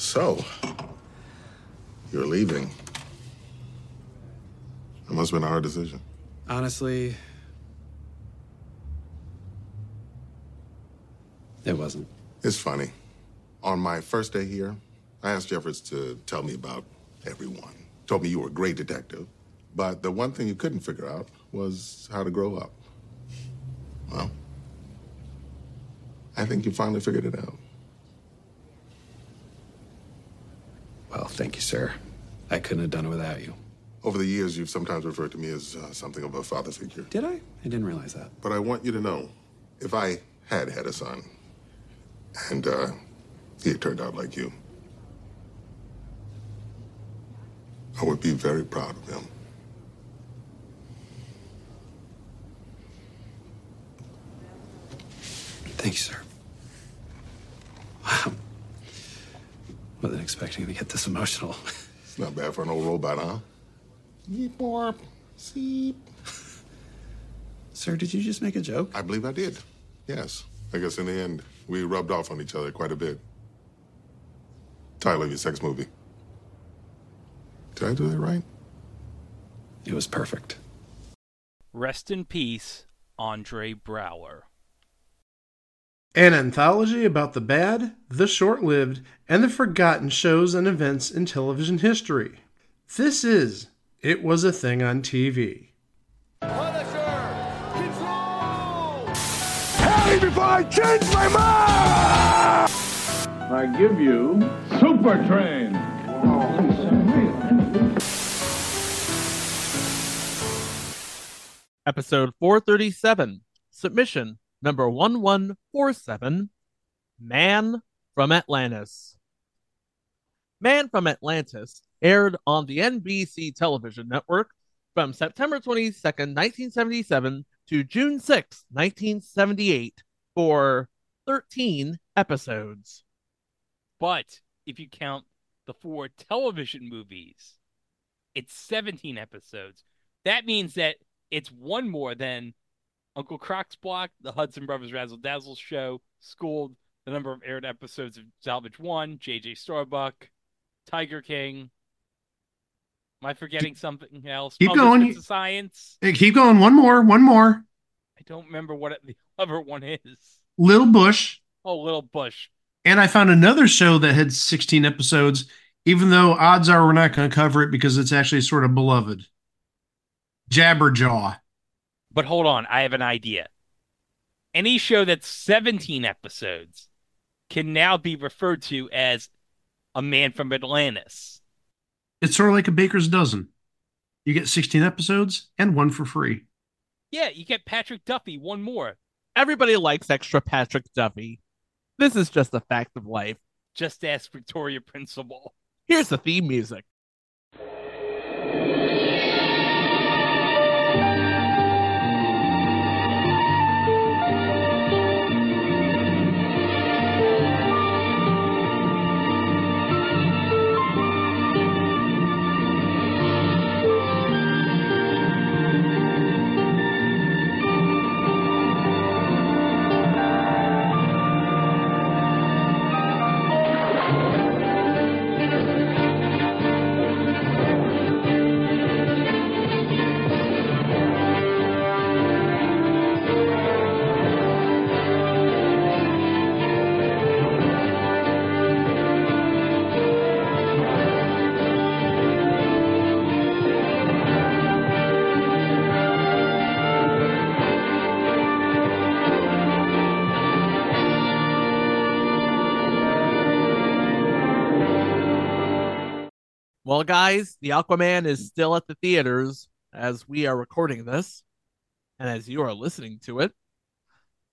So, you're leaving. It must have been a hard decision. Honestly, it wasn't. It's funny. On my first day here, I asked Jeffords to tell me about everyone. Told me you were a great detective, but the one thing you couldn't figure out was how to grow up. Well, I think you finally figured it out. Well, thank you, sir. I couldn't have done it without you. Over the years, you've sometimes referred to me as uh, something of a father figure. Did I? I didn't realize that. But I want you to know if I had had a son and uh, he had turned out like you, I would be very proud of him. Thank you, sir. Wow. Wasn't expecting to get this emotional. It's not bad for an old robot, huh? Yeep, warp, seep. Sir, did you just make a joke? I believe I did. Yes. I guess in the end, we rubbed off on each other quite a bit. Title of your sex movie. Did I do that right? It was perfect. Rest in peace, Andre Braugher. An anthology about the bad, the short lived, and the forgotten shows and events in television history. This is It Was a Thing on TV. Punisher, control! Hey, before I change my mind! I give you Super Train. Episode 437, submission number 1147 Man from Atlantis. Man from Atlantis aired on the NBC television network from September 22nd, 1977 to June 6, 1978 for 13 episodes. But if you count the four television movies, it's 17 episodes. That means that it's one more than Uncle Croc's Block, the Hudson Brothers Razzle Dazzle Show, Schooled, the number of aired episodes of Salvage One, JJ Starbuck, Tiger King. Am I forgetting something else? Keep going. Science. Hey, keep going. One more. One more. I don't remember what the other one is. Little Bush. Oh, Little Bush. And I found another show that had 16 episodes, even though odds are we're not going to cover it because it's actually sort of beloved. Jabberjaw. But hold on, I have an idea. Any show that's 17 episodes can now be referred to as a man from Atlantis. It's sort of like a baker's dozen. You get 16 episodes and one for free. Yeah, you get Patrick Duffy, one more. Everybody likes extra Patrick Duffy. This is just a fact of life. Just ask Victoria Principal. Here's the theme music. Well, guys, the Aquaman is still at the theaters as we are recording this and as you are listening to it.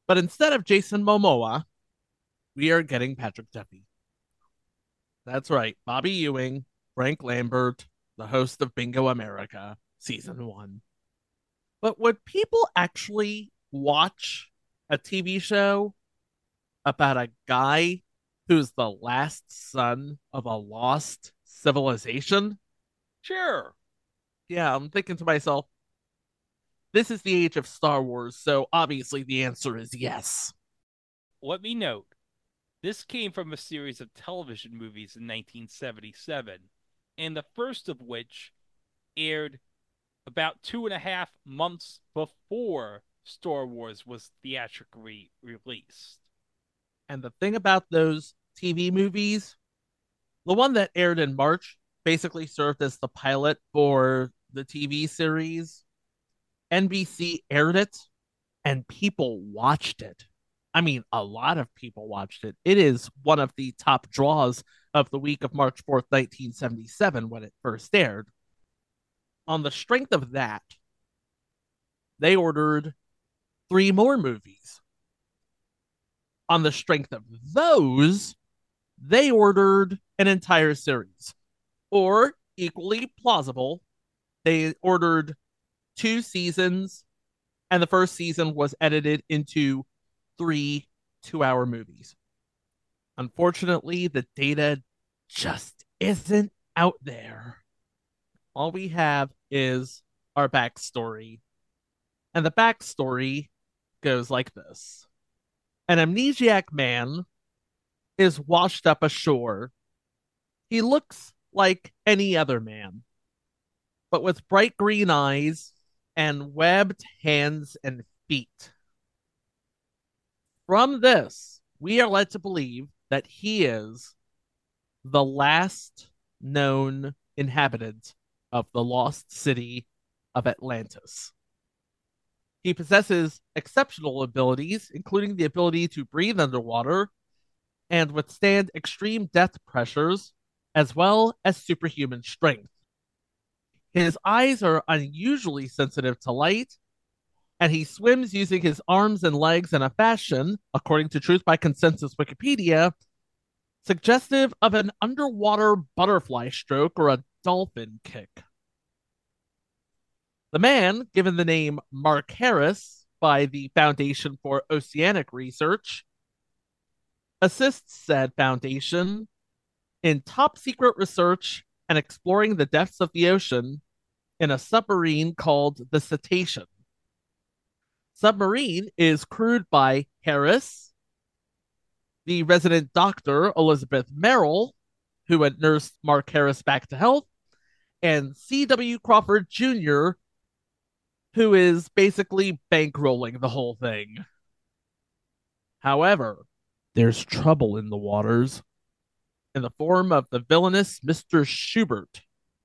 But instead of Jason Momoa, we are getting Patrick Duffy. That's right, Bobby Ewing, Frank Lambert, the host of Bingo America, season one. But would people actually watch a TV show about a guy who's the last son of a lost civilization? Sure. Yeah, I'm thinking to myself, this is the age of Star Wars, so obviously the answer is yes. Let me note This came from a series of television movies in 1977, and the first of which aired about two and a half months before Star Wars was theatrically released. And the thing about those TV movies, the one that aired in March basically served as the pilot for the TV series. NBC aired it and people watched it. I mean, a lot of people watched it. It is one of the top draws of the week of March 4th, 1977, when it first aired. On the strength of that, they ordered three more movies. On the strength of those, they ordered an entire series. Or, equally plausible, they ordered two seasons, and the first season was edited into three two hour movies. Unfortunately, the data just isn't out there. All we have is our backstory. And the backstory goes like this An amnesiac man is washed up ashore. He looks like any other man, but with bright green eyes and webbed hands and feet. From this, we are led to believe that he is the last known inhabitant of the lost city of Atlantis. He possesses exceptional abilities, including the ability to breathe underwater and withstand extreme depth pressures, as well as superhuman strength. His eyes are unusually sensitive to light, and he swims using his arms and legs in a fashion, according to Truth by Consensus Wikipedia, suggestive of an underwater butterfly stroke or a dolphin kick. The man, given the name Mark Harris by the Foundation for Oceanic Research, assists said foundation in top secret research and exploring the depths of the ocean in a submarine called the Cetacean. Submarine is crewed by Harris, the resident doctor Elizabeth Merrill, who had nursed Mark Harris back to health, and C.W. Crawford Jr., who is basically bankrolling the whole thing. However, there's trouble in the waters in the form of the villainous Mr. Schubert,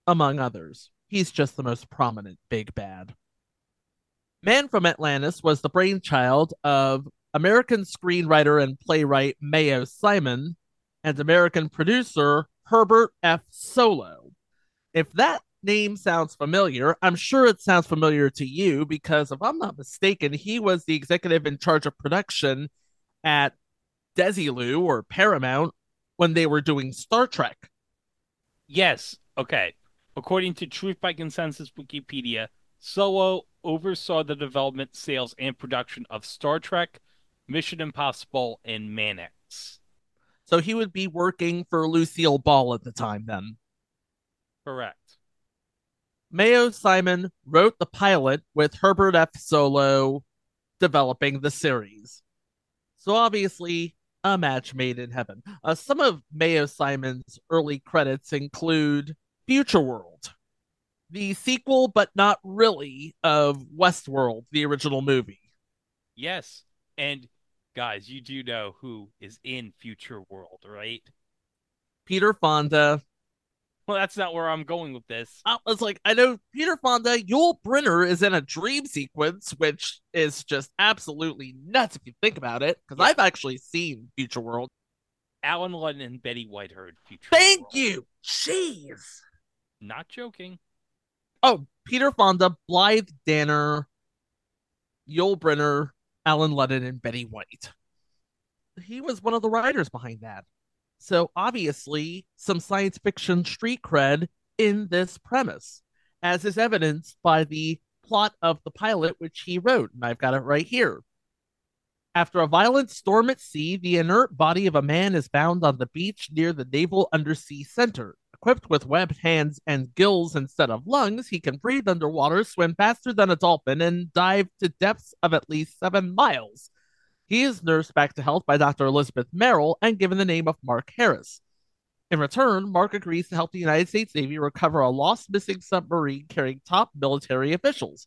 among others. He's just the most prominent big bad. Man from Atlantis was the brainchild of American screenwriter and playwright Mayo Simon and American producer Herbert F. Solow. If that name sounds familiar, I'm sure it sounds familiar to you because, if I'm not mistaken, he was the executive in charge of production at Desilu or Paramount when they were doing Star Trek. Yes. Okay. According to Truth by Consensus Wikipedia, Solow oversaw the development, sales, and production of Star Trek, Mission Impossible, and Mannix. So he would be working for Lucille Ball at the time then. Correct. Mayo Simon wrote the pilot with Herbert F. Solow developing the series. So obviously, a match made in heaven. Uh, some of Mayo Simon's early credits include Future World, the sequel, but not really, of Westworld, the original movie. Yes. And guys, you do know who is in Future World, right? Peter Fonda. Well, that's not where I'm going with this. I was like, I know Peter Fonda, Yul Brynner is in a dream sequence, which is just absolutely nuts if you think about it. Because Yeah. I've actually seen Future World. Allen Ludden and Betty Whiteheard. Future Thank World. you. Jeez. Not joking. Oh, Peter Fonda, Blythe Danner, Yul Brynner, Allen Ludden, and Betty White. He was one of the writers behind that. So obviously, some science fiction street cred in this premise, as is evidenced by the plot of the pilot, which he wrote, and I've got it right here. After a violent storm at sea, the inert body of a man is found on the beach near the Naval Undersea Center. Equipped with webbed hands and gills instead of lungs, he can breathe underwater, swim faster than a dolphin, and dive to depths of at least seven miles. He is nursed back to health by Dr. Elizabeth Merrill and given the name of Mark Harris. In return, Mark agrees to help the United States Navy recover a lost missing submarine carrying top military officials.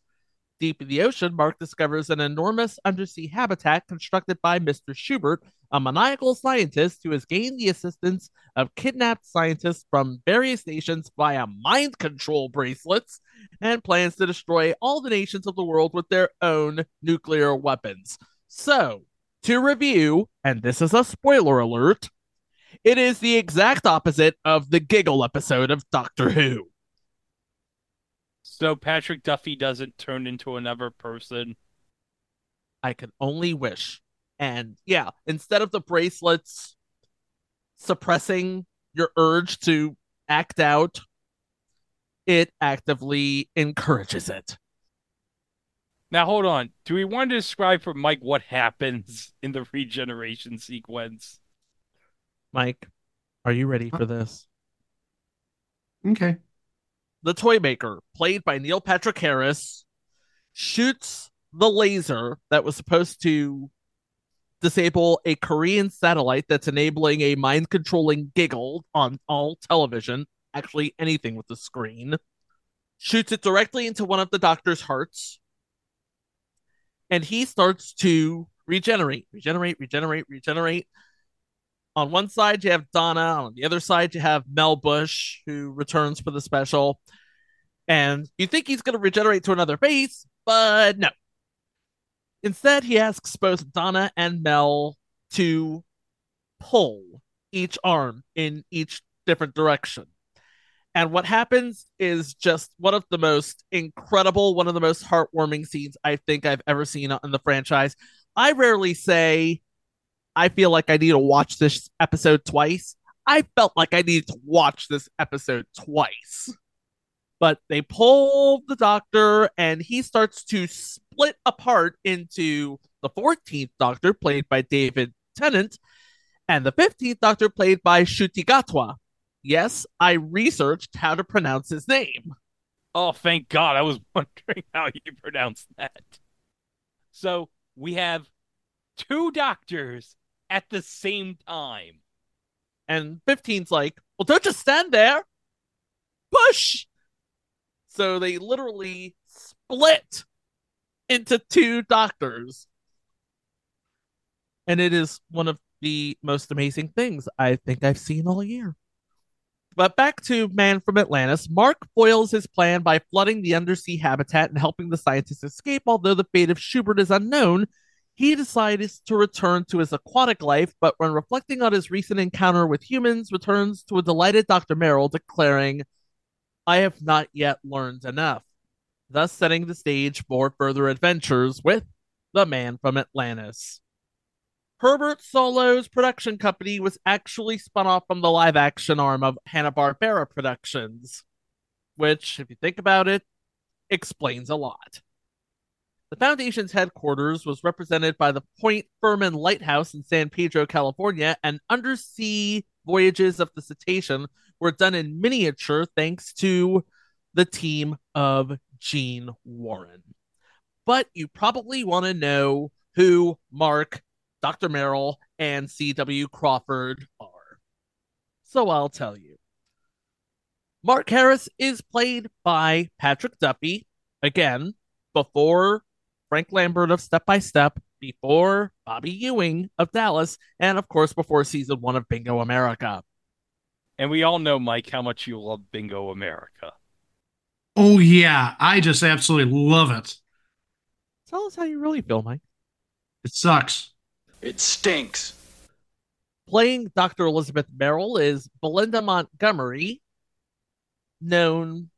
Deep in the ocean, Mark discovers an enormous undersea habitat constructed by Mr. Schubert, a maniacal scientist who has gained the assistance of kidnapped scientists from various nations via mind control bracelets and plans to destroy all the nations of the world with their own nuclear weapons. So, to review, and this is a spoiler alert, it is the exact opposite of the giggle episode of Doctor Who. So Patrick Duffy doesn't turn into another person. I can only wish. And yeah, instead of the bracelets suppressing your urge to act out, it actively encourages it. Now hold on. Do we want to describe for Mike what happens in the regeneration sequence? Mike, are you ready for this? Okay. the toy maker, played by Neil Patrick Harris, shoots the laser that was supposed to disable a Korean satellite that's enabling a mind controlling giggle on all television, actually anything with the screen, shoots it directly into one of the doctor's hearts, and he starts to regenerate, regenerate, regenerate, regenerate. On one side, you have Donna. On the other side, you have Mel Bush, who returns for the special. And you think he's going to regenerate to another face, but no. Instead, he asks both Donna and Mel to pull each arm in each different direction. And what happens is just one of the most incredible, one of the most heartwarming scenes I think I've ever seen in the franchise. I rarely say I feel like I need to watch this episode twice. I felt like I needed to watch this episode twice. But they pull the doctor and he starts to split apart into the 14th doctor, played by David Tennant, and the 15th doctor, played by Ncuti Gatwa. Yes, I researched how to pronounce his name. Oh, thank God. I was wondering how you pronounce that. So we have two doctors at the same time. And 15's like, well, don't just stand there. Push. So they literally split into two doctors. And it is one of the most amazing things I think I've seen all year. But back to Man from Atlantis, Mark foils his plan by flooding the undersea habitat and helping the scientists escape. Although the fate of Schubert is unknown, he decides to return to his aquatic life, but when reflecting on his recent encounter with humans, returns to a delighted Dr. Merrill, declaring, I have not yet learned enough, thus setting the stage for further adventures with the man from Atlantis. Herbert Solow's production company was actually spun off from the live action arm of Hanna-Barbera Productions, which, if you think about it, explains a lot. The Foundation's headquarters was represented by the Point Fermin Lighthouse in San Pedro, California, and undersea voyages of the Cetacean were done in miniature thanks to the team of Gene Warren. But you probably want to know who Mark, Dr. Merrill, and C.W. Crawford are. So I'll tell you. Mark Harris is played by Patrick Duffy, again, before Frank Lambert of Step by Step, before Bobby Ewing of Dallas, and of course before season one of Bingo America. And we all know, Mike, how much you love Bingo America. Oh, yeah. I just absolutely love it. Tell us how you really feel, Mike. It sucks. It stinks. Playing Dr. Elizabeth Merrill is Belinda Montgomery, known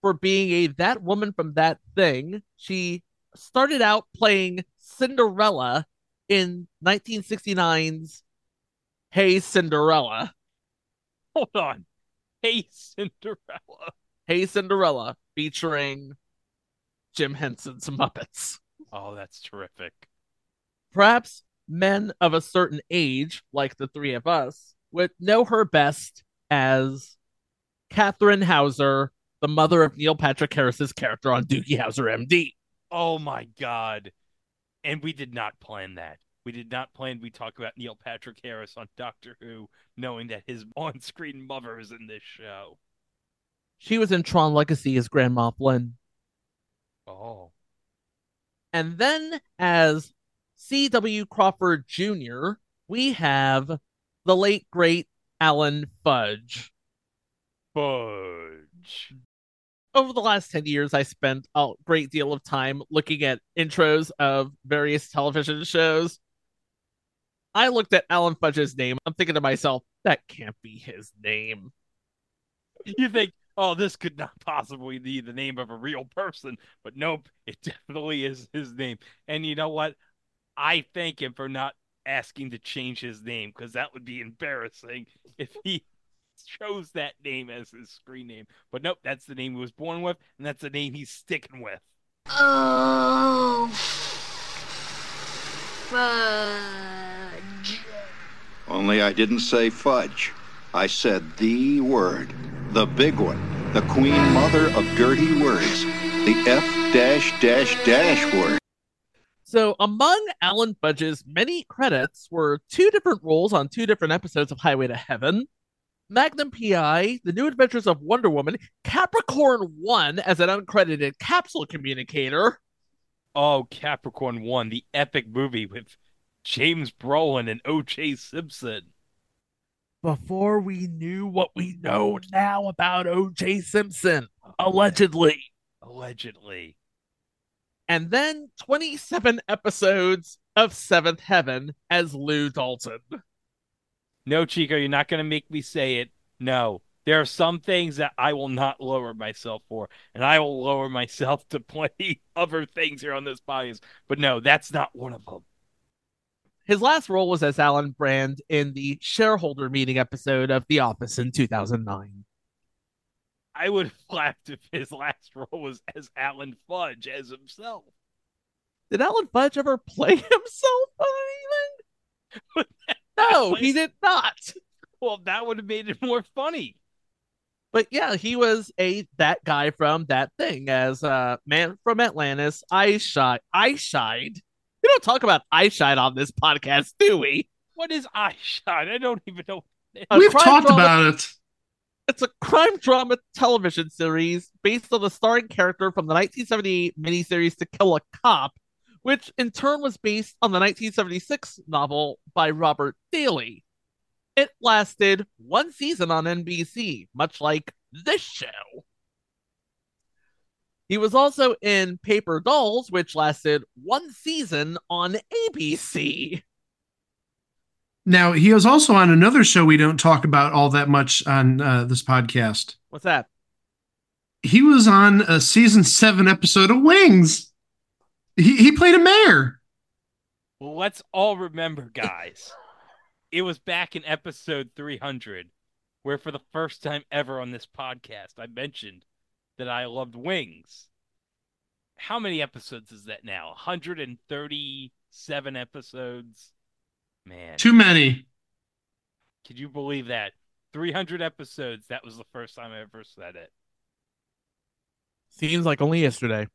for being a that woman from that thing. She started out playing Cinderella in 1969's Hey Cinderella. Hold on. Hey, Cinderella. Hey Cinderella, featuring Jim Henson's Muppets. Oh, that's terrific. Perhaps men of a certain age, like the three of us, would know her best as Katherine Howser, the mother of Neil Patrick Harris's character on Doogie Howser MD. Oh my God. And we did not plan that. We did not plan we talk about Neil Patrick Harris on Doctor Who, knowing that his on-screen mother is in this show. She was in Tron Legacy as Grandma Flynn. Oh. And then as C.W. Crawford Jr., we have the late, great Alan Fudge. Fudge. Over the last 10 years, I spent a great deal of time looking at intros of various television shows. I looked at Alan Fudge's name. I'm thinking to myself, that can't be his name. You think, oh, this could not possibly be the name of a real person, but nope, it definitely is his name. And you know what? I thank him for not asking to change his name because that would be embarrassing if he chose that name as his screen name. But nope, that's the name he was born with, and that's the name he's sticking with. Oh, fudge. Only I didn't say fudge. I said the word. The big one. The queen mother of dirty words. The F dash dash dash word. So, among Alan Fudge's many credits were two different roles on two different episodes of Highway to Heaven, Magnum PI, The New Adventures of Wonder Woman, Capricorn 1 as an uncredited capsule communicator. Oh, Capricorn 1, the epic movie with James Brolin and O.J. Simpson. Before we knew what we know now about O.J. Simpson, allegedly. Allegedly. And then 27 episodes of Seventh Heaven as Lou Dalton. No, Chico, you're not going to make me say it. No. There are some things that I will not lower myself for, and I will lower myself to plenty other things here on this podcast. But no, that's not one of them. His last role was as Alan Brand in the shareholder meeting episode of The Office in 2009. I would have laughed if his last role was as Alan Fudge as himself. Did Alan Fudge ever play himself on anything? no, he did not. Well, that would have made it more funny. But yeah, he was a that guy from that thing as uh man from Atlantis. Eischied. I shied. We don't talk about Eischied on this podcast, do we? What is I shot? I don't even know. We've talked drama- about it. It's a crime drama television series based on the starring character from the 1978 miniseries To Kill a Cop, which in turn was based on the 1976 novel by Robert Daley. It lasted one season on NBC, much like this show. He was also in Paper Dolls, which lasted one season on ABC. Now, he was also on another show we don't talk about all that much on uh, this podcast. What's that? He was on a season seven episode of Wings. He, he played a mayor. Well, let's all remember, guys. it was back in episode 300 where, for the first time ever on this podcast, I mentioned that I loved Wings. How many episodes is that now? 137 episodes? Man. Too many. Could you believe that? 300 episodes. That was the first time I ever said it. Seems like only yesterday.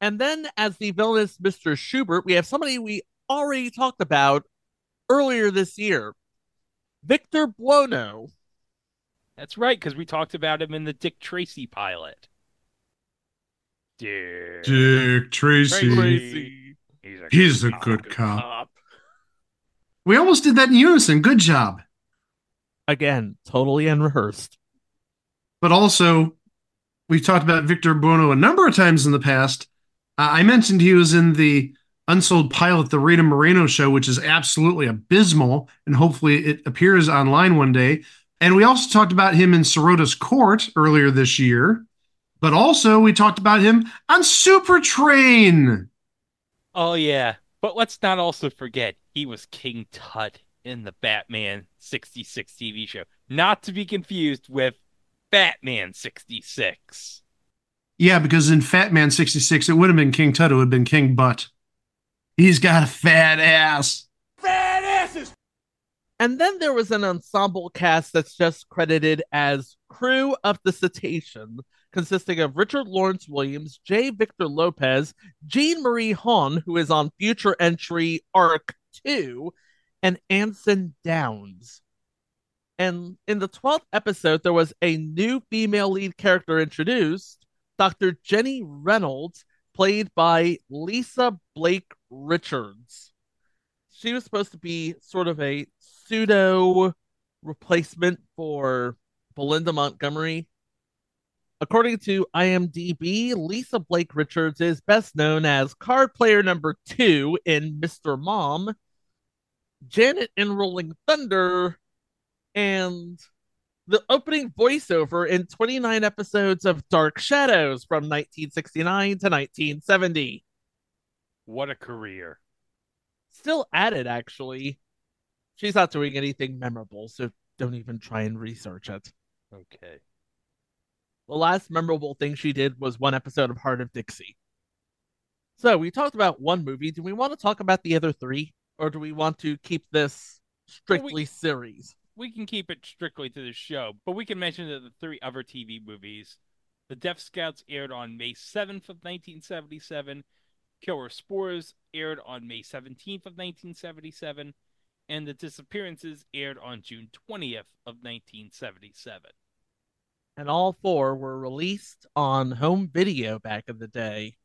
And then, as the villainous Mr. Schubert, we have somebody we already talked about earlier this year Victor Buono. That's right, because we talked about him in the Dick Tracy pilot. Dick, Dick Tracy. Tracy. He's a He's good a good cop. Cop. We almost did that in unison. Good job. Again, totally unrehearsed. But also, we've talked about Victor Buono a number of times in the past. Uh, I mentioned he was in the unsold pilot, The Rita Moreno Show, which is absolutely abysmal, and hopefully it appears online one day. And we also talked about him in Sorota's Court earlier this year. But also, we talked about him on Super Train. Oh, yeah. But let's not also forget he was King Tut in the Batman 66 TV show. Not to be confused with Batman 66. Yeah, because in Fat Man 66, it would have been King Tut, it would have been King Butt. He's got a fat ass. Fat asses! And then there was an ensemble cast that's just credited as Crew of the Cetacean, consisting of Richard Lawrence Williams, J. Victor Lopez, Jean Marie Hon, who is on future entry Ark 2, and Anson Downs. And in the 12th episode, there was a new female lead character introduced, Dr. Jenny Reynolds, played by Lisa Blake Richards. She was supposed to be sort of a pseudo replacement for Belinda Montgomery. According to IMDb, Lisa Blake Richards is best known as card player number two in Mr. Mom, Janet in Rolling Thunder, and the opening voiceover in 29 episodes of Dark Shadows from 1969 to 1970. What a career. Still at it, actually. She's not doing anything memorable, so don't even try and research it. Okay. The last memorable thing she did was one episode of Hart of Dixie. So we talked about one movie. Do we want to talk about the other three, or do we want to keep this strictly Well, we- series? We can keep it strictly to the show, but we can mention that the three other TV movies. The Death Scouts aired on May 7th of 1977. Killer Spores aired on May 17th of 1977. And The Disappearances aired on June 20th of 1977. And all four were released on home video back in the day.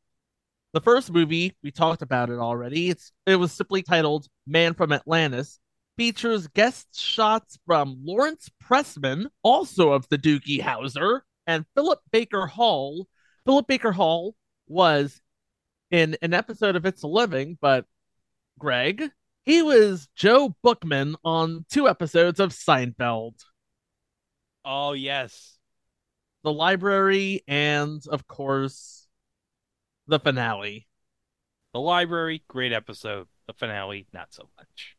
The first movie, we talked about it already. It's it was simply titled Man from Atlantis. Features guest shots from Lawrence Pressman, also of the Doogie Howser, and Philip Baker Hall. Philip Baker Hall was in an episode of It's a Living, but Greg, he was Joe Bookman on two episodes of Seinfeld Oh, yes. The library, and of course, the finale. The Library, great episode. The finale, not so much.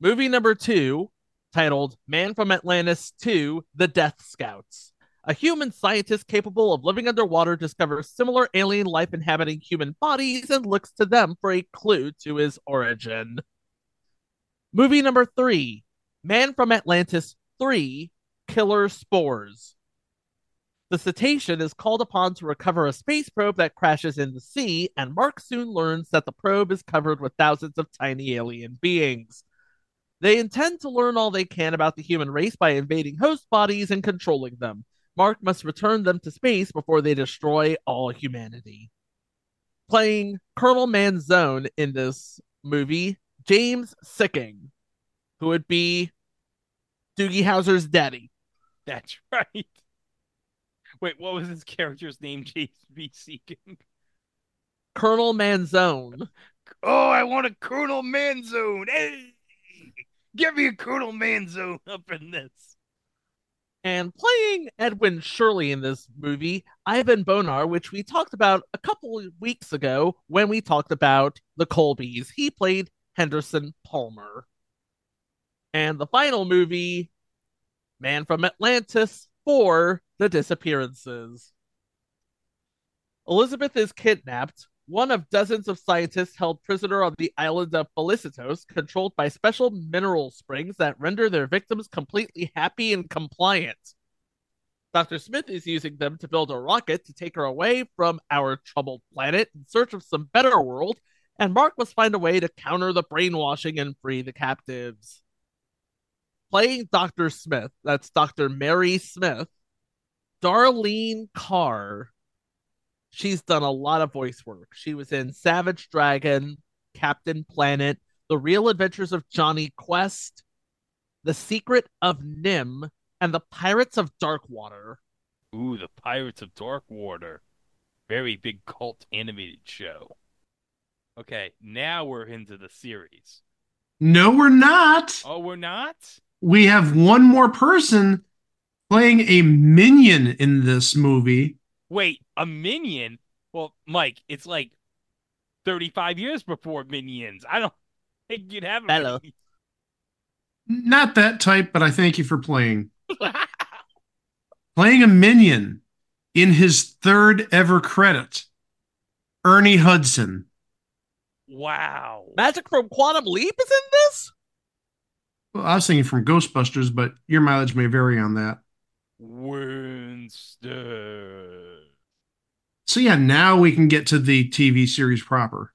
Movie number two, titled Man from Atlantis 2 The Death Scouts. A human scientist capable of living underwater discovers similar alien life inhabiting human bodies and looks to them for a clue to his origin. Movie number three, Man from Atlantis 3 Killer Spores. The cetacean is called upon to recover a space probe that crashes in the sea, and Mark soon learns that the probe is covered with thousands of tiny alien beings. They intend to learn all they can about the human race by invading host bodies and controlling them. Mark must return them to space before they destroy all humanity. Playing Colonel Manzone in this movie, James Sikking, who would be Doogie Howser's daddy. That's right. Wait, what was his character's name? James B. Sikking. Colonel Manzone. Oh, I want a Colonel Manzone. Hey, give me a Colonel Manzone up in this. And playing Edwin Shirley in this movie, Ivan Bonar, which we talked about a couple of weeks ago when we talked about the Colbys. He played Henderson Palmer. And the final movie, Man from Atlantis for the Disappearances. Elizabeth is kidnapped, one of dozens of scientists held prisoner on the island of Felicitos, controlled by special mineral springs that render their victims completely happy and compliant. Dr. Smith is using them to build a rocket to take her away from our troubled planet in search of some better world, and Mark must find a way to counter the brainwashing and free the captives. Playing Dr. Smith, that's Dr. Mary Smith, Darlene Carr. She's done a lot of voice work. She was in Savage Dragon, Captain Planet, The Real Adventures of Jonny Quest, The Secret of NIMH, and The Pirates of Darkwater. Ooh, the Pirates of Darkwater. Very big cult animated show. Okay, now we're into the series. No, we're not. Oh, we're not? We have one more person playing a minion in this movie. Wait, a minion? Well, Mike, it's like 35 years before Minions. I don't think you'd have a Hello. minion. Not that type, but I thank you for playing. Playing a minion in his third ever credit, Ernie Hudson. Wow. Magic from Quantum Leap is in this? Well, I was thinking from Ghostbusters, but your mileage may vary on that. Winston. So yeah, now we can get to the TV series proper.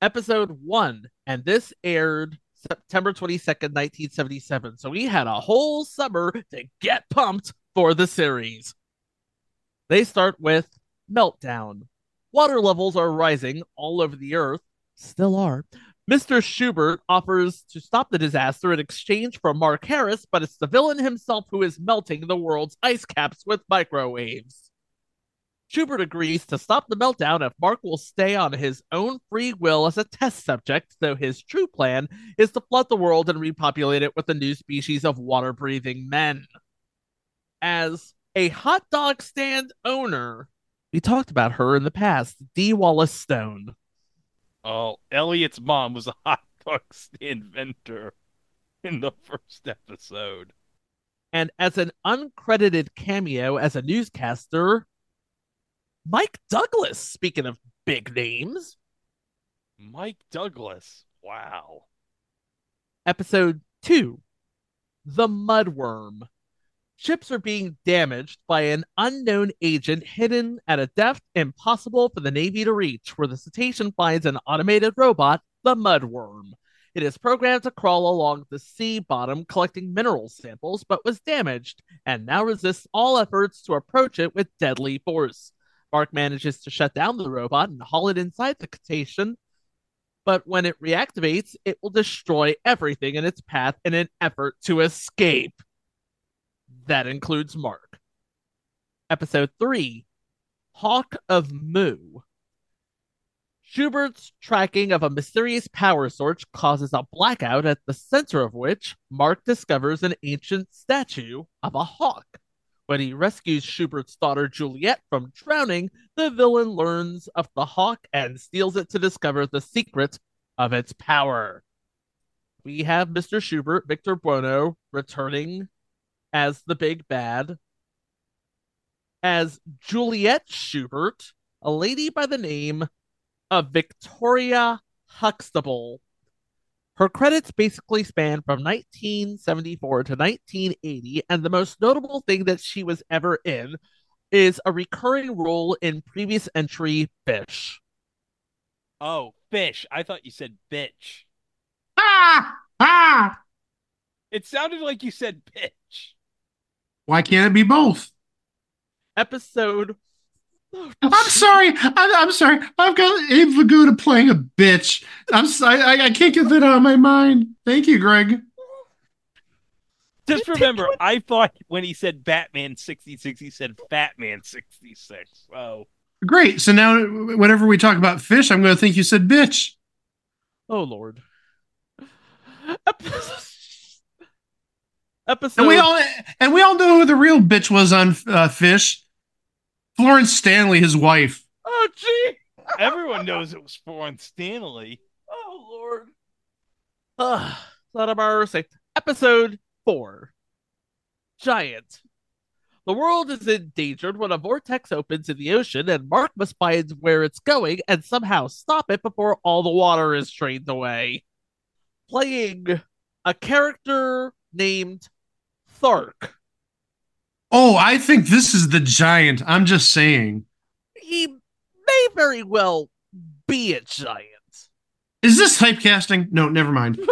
Episode one, and this aired September 22nd, 1977. So we had a whole summer to get pumped for the series. They start with Meltdown. Water levels are rising all over the earth, still are. Mr. Schubert offers to stop the disaster in exchange for Mark Harris, but it's the villain himself who is melting the world's ice caps with microwaves. Schubert agrees to stop the meltdown if Mark will stay on his own free will as a test subject, though his true plan is to flood the world and repopulate it with a new species of water breathing men. As a hot dog stand owner, we talked about her in the past, Dee Wallace Stone. Oh, Elliot's mom was a hot dog stand vendor in the first episode. And as an uncredited cameo as a newscaster, Mike Douglas, speaking of big names. Mike Douglas. Wow. Episode 2 The Mudworm. Ships are being damaged by an unknown agent hidden at a depth impossible for the Navy to reach, where the cetacean finds an automated robot, the Mudworm. It is programmed to crawl along the sea bottom collecting mineral samples, but was damaged and now resists all efforts to approach it with deadly force. Mark manages to shut down the robot and haul it inside the cetacean. But when it reactivates, it will destroy everything in its path in an effort to escape. That includes Mark. Episode 3 Hawk of Mu. Schubert's tracking of a mysterious power source causes a blackout, at the center of which Mark discovers an ancient statue of a hawk. When he rescues Schubert's daughter Juliet from drowning, the villain learns of the hawk and steals it to discover the secret of its power. We have Mr. Schubert, Victor Buono, returning as the big bad. As Juliet Schubert, a lady by the name of Victoria Huxtable her credits basically span from 1974 to 1980, and the most notable thing that she was ever in is a recurring role in previous entry Fish. Oh, Fish. I thought you said bitch. Ah! Ah! It sounded like you said bitch. Why can't it be both? Episode I'm sorry. I'm, I'm, sorry. I've got Abe Vigoda playing a bitch. I'm. I, I can't get that out of my mind. Thank you, Greg. Just remember, I thought when he said Batman 66, he said Batman 66. Oh. Great. So now, whenever we talk about fish, I'm going to think you said bitch. Oh, Lord. Episode. And we all and we all know who the real bitch was on uh, Fish. Florence Stanley, his wife. Oh, gee. Everyone knows it was Florence Stanley. Oh, Lord. Ugh, a mercy. Episode 4 Giant. The world is endangered when a vortex opens in the ocean, and Mark must find where it's going and somehow stop it before all the water is drained away. Playing a character named Thark. Oh, I think this is the giant. I'm just saying. He may very well be a giant. Is this typecasting? No, never mind.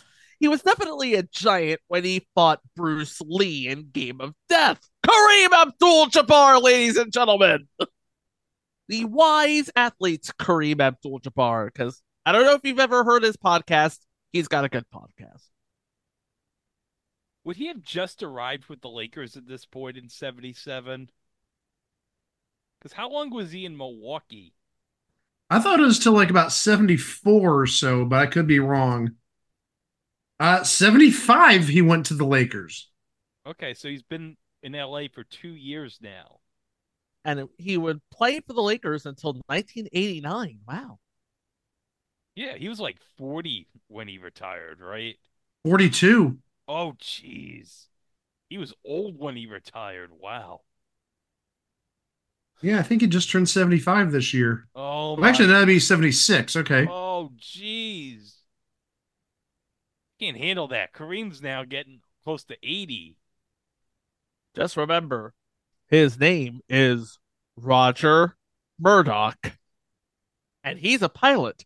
he was definitely a giant when he fought Bruce Lee in Game of Death. Kareem Abdul Jabbar, ladies and gentlemen. the wise athlete Kareem Abdul Jabbar. Because I don't know if you've ever heard his podcast. He's got a good podcast. Would he have just arrived with the Lakers at this point in 77? Because how long was he in Milwaukee? I thought it was till like about 74 or so, but I could be wrong. Uh, 75, he went to the Lakers. Okay, so he's been in LA for two years now. And he would play for the Lakers until 1989. Wow. Yeah, he was like 40 when he retired, right? 42. Oh, jeez. He was old when he retired. Wow. Yeah, I think he just turned 75 this year. Oh, well, actually, that'd be 76. Okay. Oh, jeez. Can't handle that. Kareem's now getting close to 80. Just remember, his name is Roger Murdoch, and he's a pilot.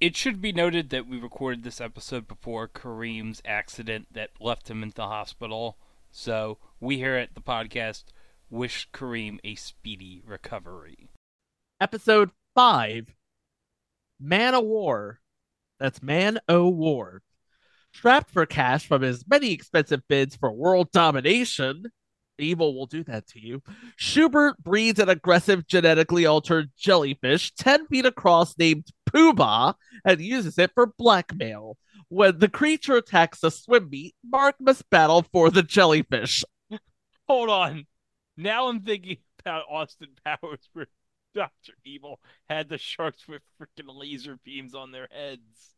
It should be noted that we recorded this episode before Kareem's accident that left him in the hospital. So we here at the podcast wish Kareem a speedy recovery. Episode 5 Man o' War. That's Man o' War. Strapped for cash from his many expensive bids for world domination, evil will do that to you. Schubert breeds an aggressive, genetically altered jellyfish 10 feet across named Poobah and uses it for blackmail. When the creature attacks the swim meet, Mark must battle for the jellyfish. Hold on. Now I'm thinking about Austin Powers where Dr. Evil had the sharks with freaking laser beams on their heads.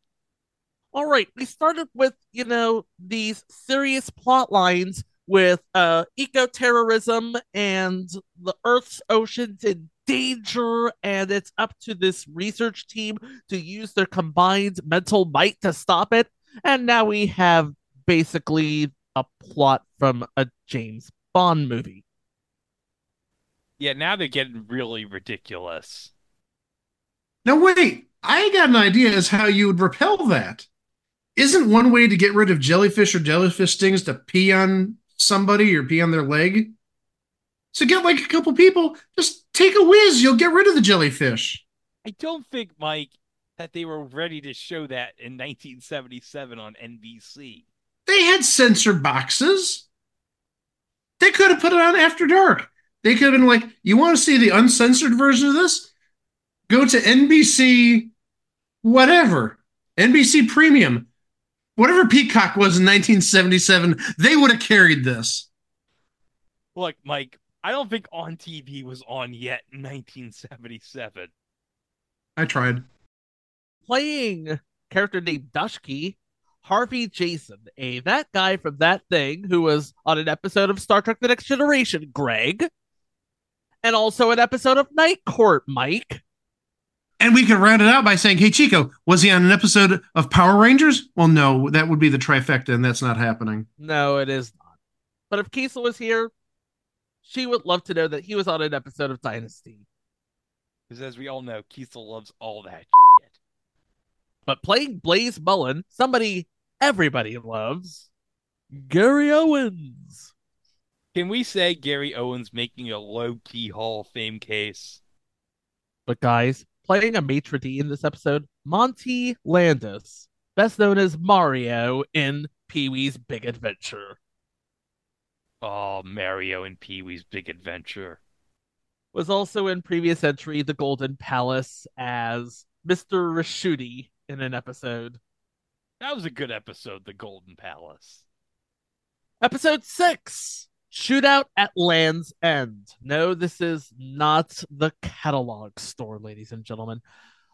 All right, we started with, you know, these serious plot lines with uh eco-terrorism and the Earth's oceans in danger, and it's up to this research team to use their combined mental might to stop it. And now we have basically a plot from a James Bond movie. Yeah, now they're getting really ridiculous. Now, wait, I got an idea as how you would repel that. Isn't one way to get rid of jellyfish or jellyfish stings to pee on somebody or pee on their leg? So get like a couple people, just take a whiz, you'll get rid of the jellyfish. I don't think, Mike, that they were ready to show that in 1977 on NBC. They had censor boxes. They could have put it on after dark. They could have been like, you want to see the uncensored version of this? Go to NBC, whatever, NBC Premium, whatever Peacock was in 1977. They would have carried this. Look, Mike, I don't think On TV was on yet in 1977. I tried. Playing character named Dushki, Harvey Jason, a that guy from that thing who was on an episode of Star Trek The Next Generation, Greg, and also an episode of Night Court, Mike. And we could round it out by saying, hey, Chico, was he on an episode of Power Rangers? Well, no, that would be the trifecta, and that's not happening. No, it is not. But if Kiesel was here, she would love to know that he was on an episode of Dynasty. Because as we all know, Kiesel loves all that shit. But playing Blaze Mullen, somebody everybody loves, Gary Owens. Can we say Gary Owens making a low key Hall of Fame case? But guys, playing a maitre d in this episode, Monte Landis, best known as Mario in Pee Wee's Big Adventure. Oh, Mario and Pee Wee's Big Adventure. Was also in previous entry The Golden Palace as Mr. Raschuti in an episode. That was a good episode, The Golden Palace. Episode 6 Shootout at Land's End. No, this is not the catalog store, ladies and gentlemen.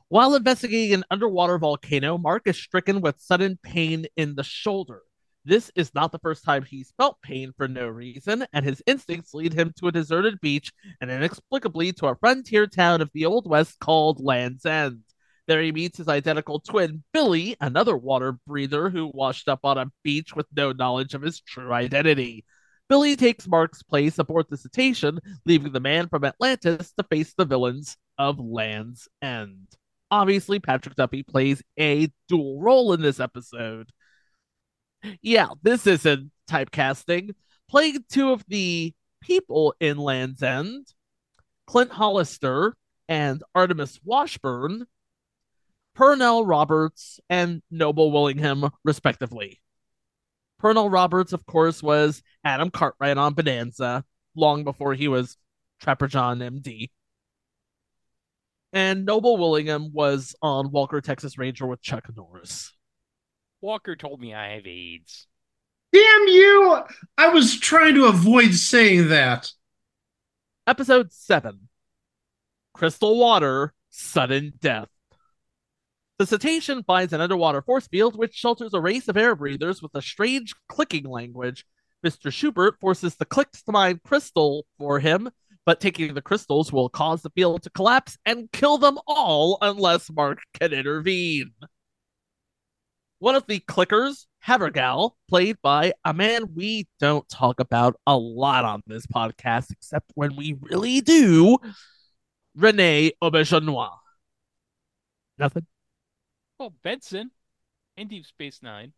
While investigating an underwater volcano, Mark is stricken with sudden pain in the shoulder. This is not the first time he's felt pain for no reason, and his instincts lead him to a deserted beach and inexplicably to a frontier town of the Old West called Land's End. There he meets his identical twin, Billy, another water breather who washed up on a beach with no knowledge of his true identity. Billy takes Mark's place aboard the Cetacean, leaving the man from Atlantis to face the villains of Land's End. Obviously, Patrick Duffy plays a dual role in this episode. Yeah, this isn't typecasting. Playing two of the people in Land's End, Clint Hollister and Artemis Washburn, Pernell Roberts and Noble Willingham, respectively. Pernell Roberts, of course, was Adam Cartwright on Bonanza long before he was Trapper John MD. And Noble Willingham was on Walker, Texas Ranger with Chuck Norris. Walker told me I have AIDS. Damn you! I was trying to avoid saying that. Episode 7 Crystal Water, Sudden Death. The cetacean finds an underwater force field which shelters a race of air breathers with a strange clicking language. Mr. Schubert forces the clicks to mine crystal for him, but taking the crystals will cause the field to collapse and kill them all unless Mark can intervene. One of the clickers, Havergal, played by a man we don't talk about a lot on this podcast, except when we really do, Rene Auberjonois. Nothing? Well, Benson in Deep Space Nine.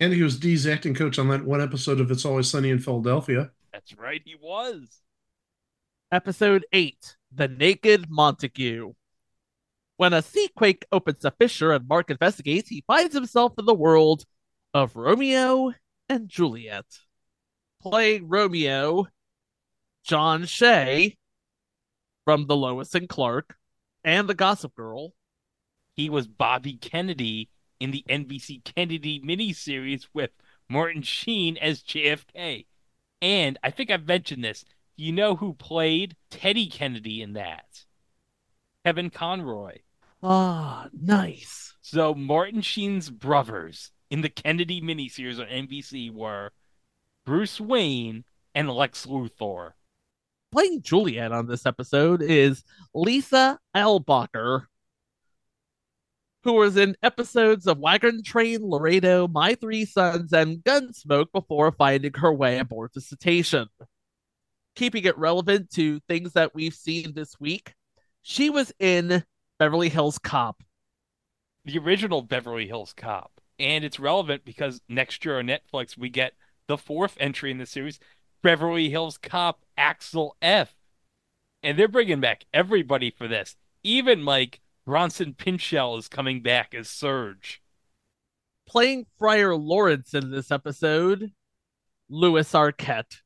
And he was Dee's acting coach on that one episode of It's Always Sunny in Philadelphia. That's right, he was. Episode 8 The Naked Montague. When a sea quake opens a fissure and Mark investigates, he finds himself in the world of Romeo and Juliet. Playing Romeo, John Shea from The Lois and Clark and The Gossip Girl. He was Bobby Kennedy in the NBC Kennedy miniseries with Martin Sheen as JFK. And I think I've mentioned this. You know who played Teddy Kennedy in that? Kevin Conroy. Ah, nice. So Martin Sheen's brothers in the Kennedy miniseries on NBC were Bruce Wayne and Lex Luthor. Playing Juliet on this episode is Lisa Eilbacher, who was in episodes of Wagon Train, Laredo, My Three Sons, and Gunsmoke before finding her way aboard the Cetacean. Keeping it relevant to things that we've seen this week, she was in Beverly Hills Cop. The original Beverly Hills Cop. And it's relevant because next year on Netflix, we get the fourth entry in the series, Beverly Hills Cop Axel F. And they're bringing back everybody for this. Even like Bronson Pinchot is coming back as Serge. Playing Friar Lawrence in this episode, Lewis Arquette.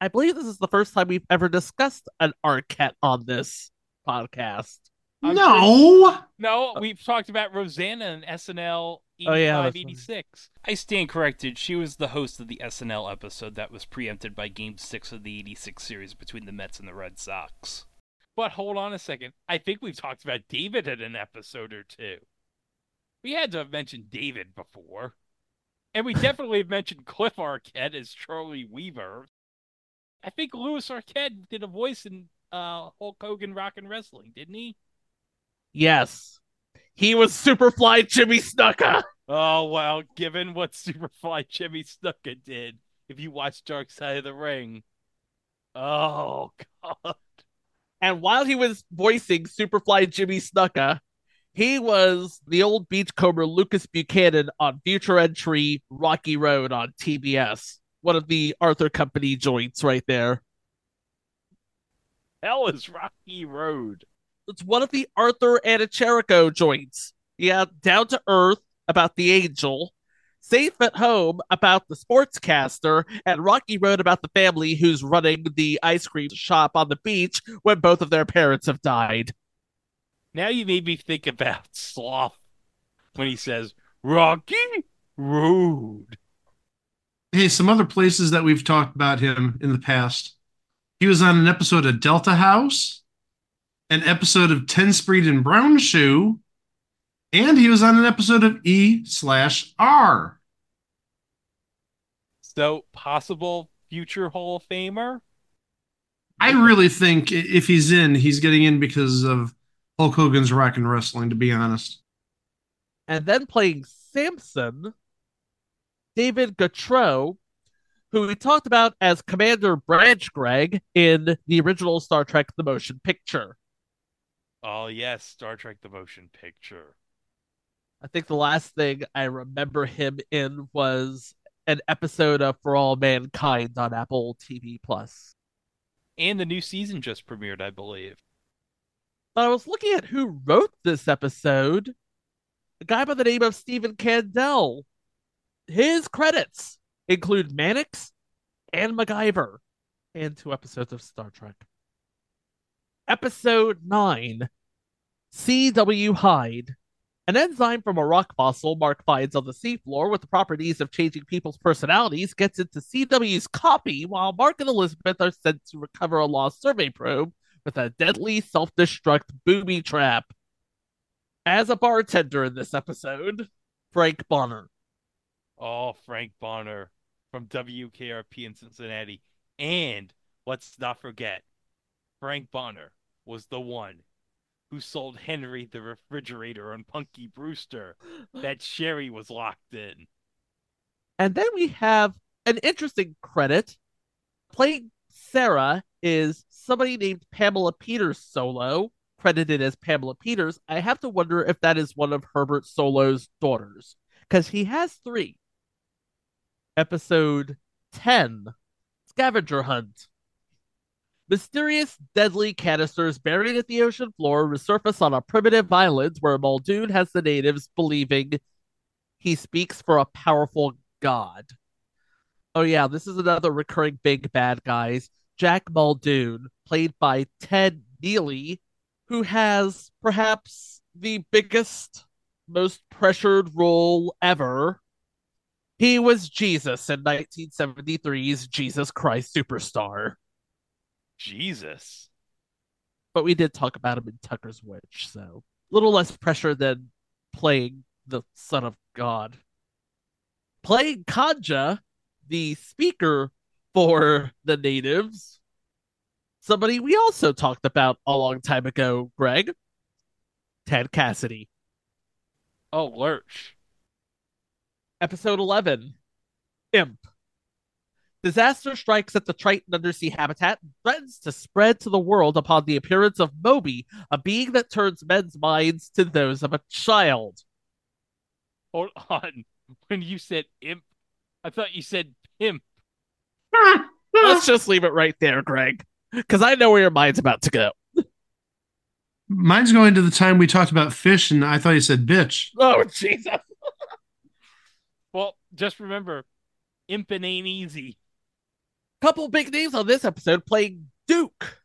I believe this is the first time we've ever discussed an Arquette on this podcast. I'm no. No, we've talked about Rosanna in SNL 85, Oh, yeah, that's 86. I stand corrected. She was the host of the SNL episode that was preempted by Game 6 of the 86 series between the Mets and the Red Sox. But hold on a second. I think we've talked about David in an episode or two. We had to have mentioned David before. And we definitely have mentioned Cliff Arquette as Charlie Weaver. I think Lewis Arquette did a voice in uh, Hulk Hogan Rock and Wrestling, didn't he? Yes. He was Superfly Jimmy Snuka. Oh well, given what Superfly Jimmy Snuka did, if you watch Dark Side of the Ring, oh god, And while he was voicing Superfly Jimmy Snuka, he was the old beachcomber Lucas Buchanan on future entry Rocky Road on TBS. One of the Arthur Company joints right there. hell is Rocky Road. It's one of the Arthur Annecharico joints. Yeah, down to earth about the angel, safe at home about the sportscaster, and Rocky Road about the family who's running the ice cream shop on the beach when both of their parents have died. Now you made me think about Sloth when he says Rocky Road. Hey, some other places that we've talked about him in the past. He was on an episode of Delta House, an episode of Tenspeed and Brown Shoe, and he was on an episode of E slash R. So possible future Hall of Famer. I really think if he's in, he's getting in because of Hulk Hogan's Rock and Wrestling, to be honest. And then playing Samson, David Gautreaux, who we talked about as Commander Branch Gregg in the original Star Trek The Motion Picture. Oh yes, Star Trek: The Motion Picture. I think the last thing I remember him in was an episode of For All Mankind on Apple TV Plus. And the new season just premiered, I believe. But I was looking at who wrote this episode. A guy by the name of Stephen Kandel. His credits include Mannix and MacGyver, and two episodes of Star Trek. Episode 9 C.W. Hyde. An enzyme from a rock fossil Mark finds on the seafloor with the properties of changing people's personalities gets into CW's copy while Mark and Elizabeth are sent to recover a lost survey probe with a deadly self destruct booby trap. As a bartender in this episode, Frank Bonner. Oh, Frank Bonner from WKRP in Cincinnati. And let's not forget, Frank Bonner was the one who sold Henry the refrigerator on Punky Brewster that Cherie was locked in. And then we have an interesting credit. Playing Sarah is somebody named Pamela Peters Solow, credited as Pamela Peters. I have to wonder if that is one of Herbert Solow's daughters, because he has three. Episode 10 Scavenger Hunt. Mysterious, deadly canisters buried at the ocean floor resurface on a primitive island where Muldoon has the natives believing he speaks for a powerful god. Oh, yeah, this is another recurring big bad guys. Jack Muldoon, played by Ted Neeley, who has perhaps the biggest, most pressured role ever. He was Jesus in 1973's Jesus Christ Superstar. Jesus. But we did talk about him in Tucker's Witch, so a little less pressure than playing the Son of God. Playing Kanja, the speaker for the natives, somebody we also talked about a long time ago, Greg. Ted Cassidy. Oh, Lurch. Episode 11 Imp. Disaster strikes at the Triton undersea habitat and threatens to spread to the world upon the appearance of Moby, a being that turns men's minds to those of a child. Hold on. When you said imp, I thought you said pimp. Let's just leave it right there, Greg, because I know where your mind's about to go. Mine's going to the time we talked about fish, and I thought you said bitch. Oh, Jesus. Well, just remember, imping ain't easy. Couple big names on this episode playing Duke,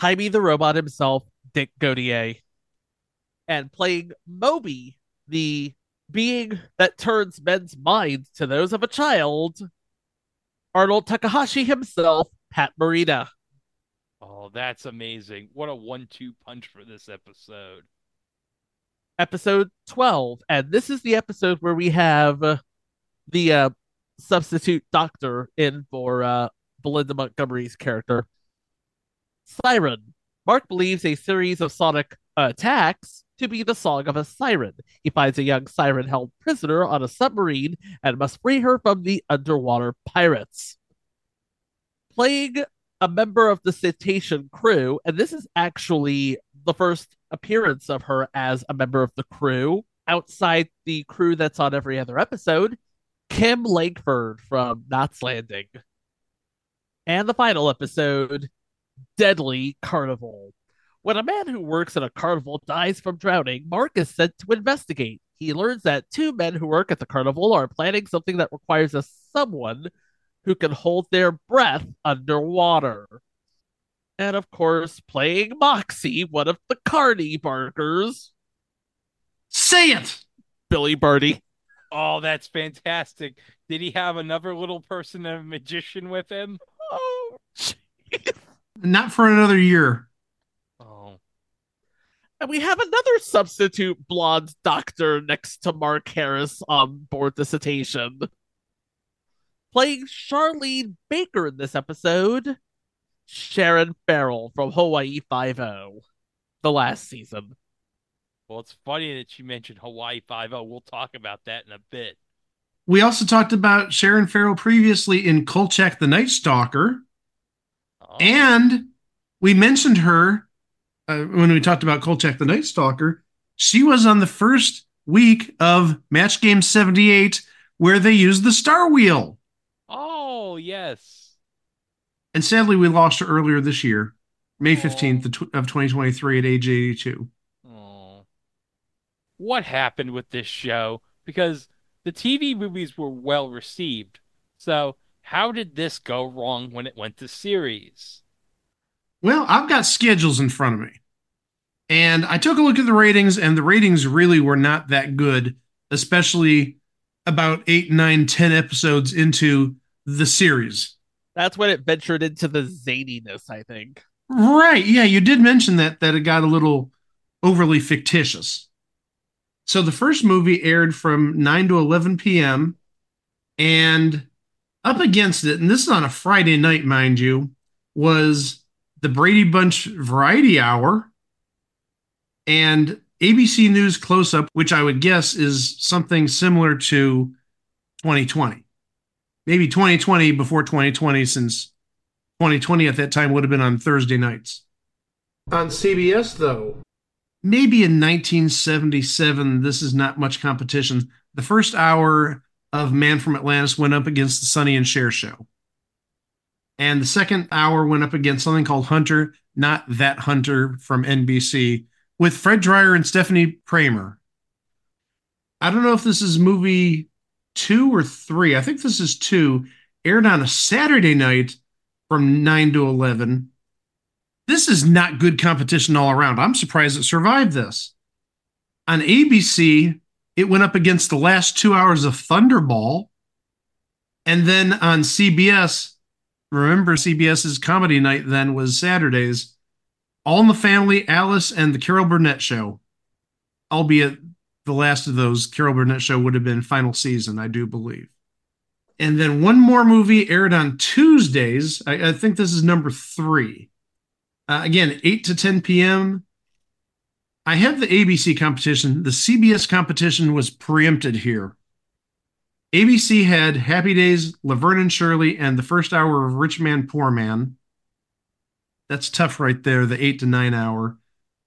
Hymie the robot himself, Dick Gautier, and playing Moby, the being that turns men's minds to those of a child, Arnold Takahashi himself, Pat Morita. Oh, that's amazing. What a one two punch for this episode. Episode 12. And this is the episode where we have the uh, substitute doctor in for uh, Belinda Montgomery's character. Siren. Mark believes a series of sonic attacks to be the song of a siren. He finds a young siren held prisoner on a submarine and must free her from the underwater pirates. Playing a member of the Cetacean crew, and this is actually the first appearance of her as a member of the crew outside the crew that's on every other episode, Kim Lankford from Knots Landing. And the final episode, Deadly Carnival. When a man who works at a carnival dies from drowning, Mark is sent to investigate. He learns that two men who work at the carnival are planning something that requires a someone who can hold their breath underwater. And of course, playing Moxie, one of the Carney barkers, Say it! Billy Barty. Oh, that's fantastic. Did he have another little person, a magician with him? Jeez. Not for another year. Oh, And we have another substitute blonde doctor next to Mark Harris on board the cetacean. Playing Charlene Baker in this episode, Sharon Farrell from Hawaii Five-O, the last season. well, it's funny that you mentioned Hawaii Five O. We'll talk about that in a bit. We also talked about Sharon Farrell previously in Kolchak the Night Stalker, and we mentioned her uh, when we talked about Kolchak the Night Stalker. She was on the first week of Match Game 78 where they used the Star Wheel. oh yes. And sadly, we lost her earlier this year, May Aw. 15th of of 2023 at age 82. Oh. What happened with this show? Because the TV movies were well received. So, how did this go wrong when it went to series? Well, I've got schedules in front of me. And I took a look at the ratings, and the ratings really were not that good, especially about eight, nine, ten episodes into the series. That's when it ventured into the zaniness, I think. Right. Yeah, you did mention that that it got a little overly fictitious. So the first movie aired from 9 to 11 p.m. and up against it, and this is on a Friday night, mind you, was the Brady Bunch Variety Hour and ABC News Close Up, which I would guess is something similar to 2020. Maybe 2020 before 2020, since 2020 at that time would have been on Thursday nights. On CBS, though, maybe in 1977, this is not much competition. The first hour of Man from Atlantis went up against the Sonny and Cher show. And the second hour went up against something called Hunter, not that Hunter from NBC, with Fred Dryer and Stepfanie Kramer. I don't know if this is movie two or three. I think this is two. Aired on a Saturday night from 9 to 11. This is not good competition all around. I'm surprised it survived this. On ABC, it went up against the last two hours of Thunderball. And then on CBS, remember CBS's comedy night then was Saturdays. All in the Family, Alice, and the Carol Burnett Show. Albeit the last of those, Carol Burnett Show would have been final season, I do believe. And then one more movie aired on Tuesdays. I, I think this is number three. Uh, again, 8 to 10 p.m. I have the ABC competition. The CBS competition was preempted here. ABC had Happy Days, Laverne and Shirley, and the first hour of Rich Man, Poor Man. That's tough right there, the eight to nine hour.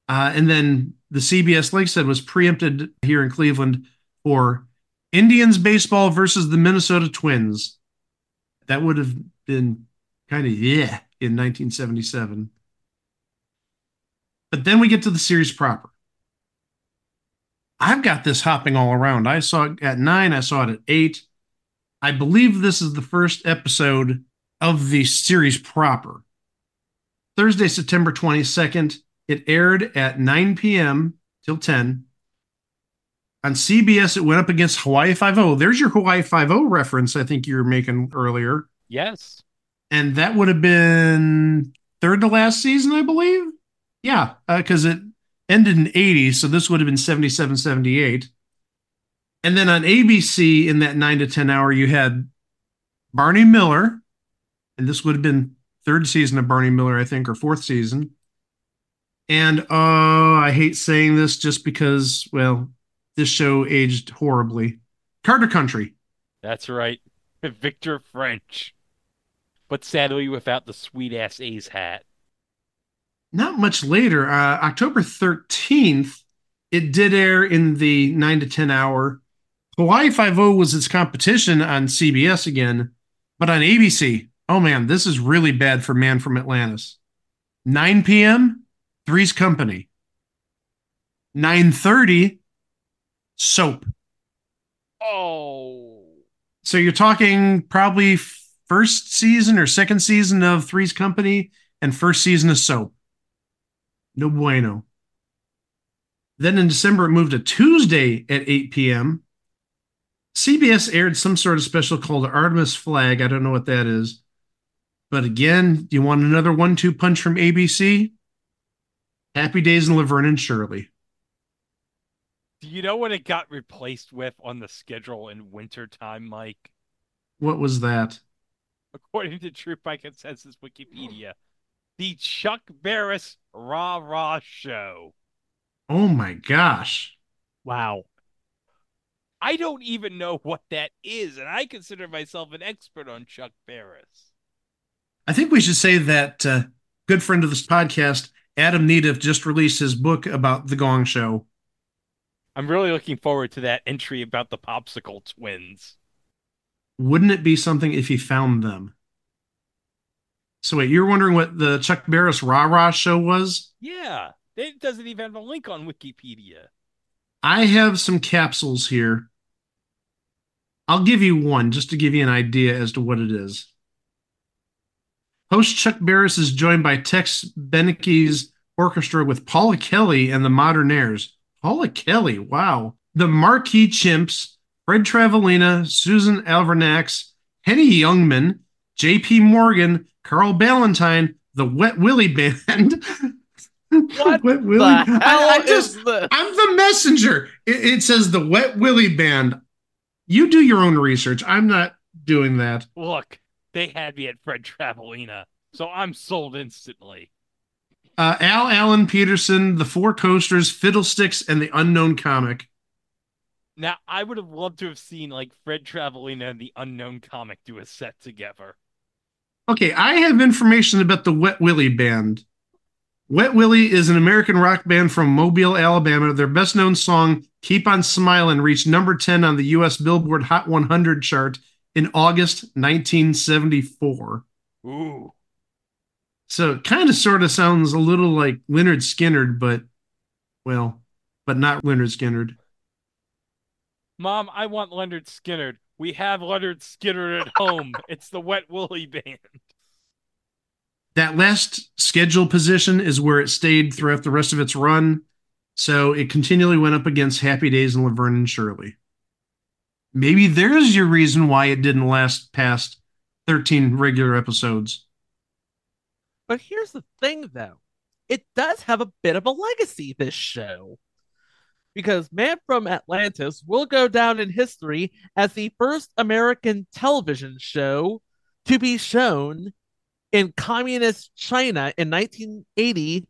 Uh, and then the CBS, like I said, was preempted here in Cleveland for Indians baseball versus the Minnesota Twins. That would have been kind of yeah in 1977. But then we get to the series proper. I've got this hopping all around. I saw it at nine, I saw it at eight. I believe this is the first episode of the series proper. Thursday, September 22nd, it aired at 9 p.m. till 10. On CBS, it went up against Hawaii Five O. There's your Hawaii Five O reference. I think you were making earlier. Yes, and that would have been third to last season, I believe. Yeah, because uh, it ended in 80, so this would have been 77, 78. And then on ABC in that nine to 10 hour, you had Barney Miller, and this would have been third season of Barney Miller, I think, or fourth season. And oh, I hate saying this just because, well, this show aged horribly. Carter Country. That's right. Victor French. But sadly, without the sweet ass A's hat. Not much later, uh, October 13th, it did air in the 9 to 10 hour. Hawaii 5 was its competition on CBS again, but on ABC. Oh man, this is really bad for Man from Atlantis. 9 p.m., Three's Company. 9:30, soap. Oh. So you're talking probably first season or second season of Three's Company and first season of soap. No bueno. Then in December, it moved to Tuesday at 8 p.m. CBS aired some sort of special called Artemis Flag. I don't know what that is. But again, you want another one two punch from ABC? Happy Days and Laverne and Shirley. Do you know what it got replaced with on the schedule in wintertime, Mike? What was that? According to Truth by Consensus Wikipedia, the Chuck Barris Rah Rah Show. Oh my gosh. Wow. I don't even know what that is, and I consider myself an expert on Chuck Barris. I think we should say that uh, good friend of this podcast, Adam Needham, just released his book about the Gong Show. I'm really looking forward to that entry about the popsicle twins. Wouldn't it be something if he found them? So wait, you're wondering what the Chuck Barris Rah Rah show was? Yeah, it doesn't even have a link on Wikipedia. I have some capsules here. I'll give you one just to give you an idea as to what it is. Host Chuck Barris is joined by Tex Beneke's orchestra with Paula Kelly and the Modernaires. Paula Kelly, wow. The Marquee Chimps, Fred Travalena, Susan Alvernax, Henny Youngman, Jaye P. Morgan, Carl Ballantine, the Wet Willie Band. What Wet Willie? the I, I just, this? I'm the messenger. It, it says the Wet Willie Band. You do your own research. I'm not doing that. Look, they had me at Fred Travalena, so I'm sold instantly. Uh, Al Allen Peterson, The Four Coasters, Fiddlesticks, and The Unknown Comic. Now, I would have loved to have seen like Fred Travalena and the Unknown Comic do a set together. Okay, I have information about the Wet Willie Band. Wet Willie is an American rock band from Mobile, Alabama. Their best known song, Keep on Smiling, reached number 10 on the US Billboard Hot 100 chart in August 1974. Ooh. So it kind of sort of sounds a little like Lynyrd Skynyrd, but, well, but not Lynyrd Skynyrd. Mom, I want Leonard Skinner. We have Leonard Skinner at home. it's the Wet Woolly Band. That last schedule position is where it stayed throughout the rest of its run. So it continually went up against Happy Days and Laverne and Shirley. Maybe there's your reason why it didn't last past 13 regular episodes. But here's the thing, though it does have a bit of a legacy, this show Because Man from Atlantis will go down in history as the first American television show to be shown in communist China in 1980,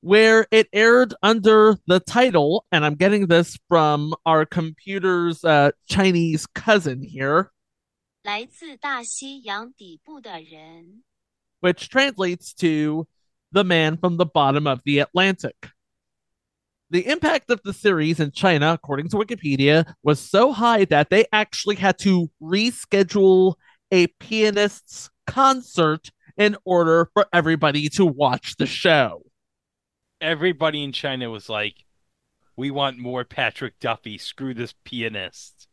where it aired under the title, and I'm getting this from our computer's uh, Chinese cousin here. 来自大西洋底部的人。 which translates to the man from the bottom of the Atlantic. The impact of the series in China, according to Wikipedia, was so high that they actually had to reschedule a pianist's concert in order for everybody to watch the show. Everybody in China was like, we want more Patrick Duffy. Screw this pianist.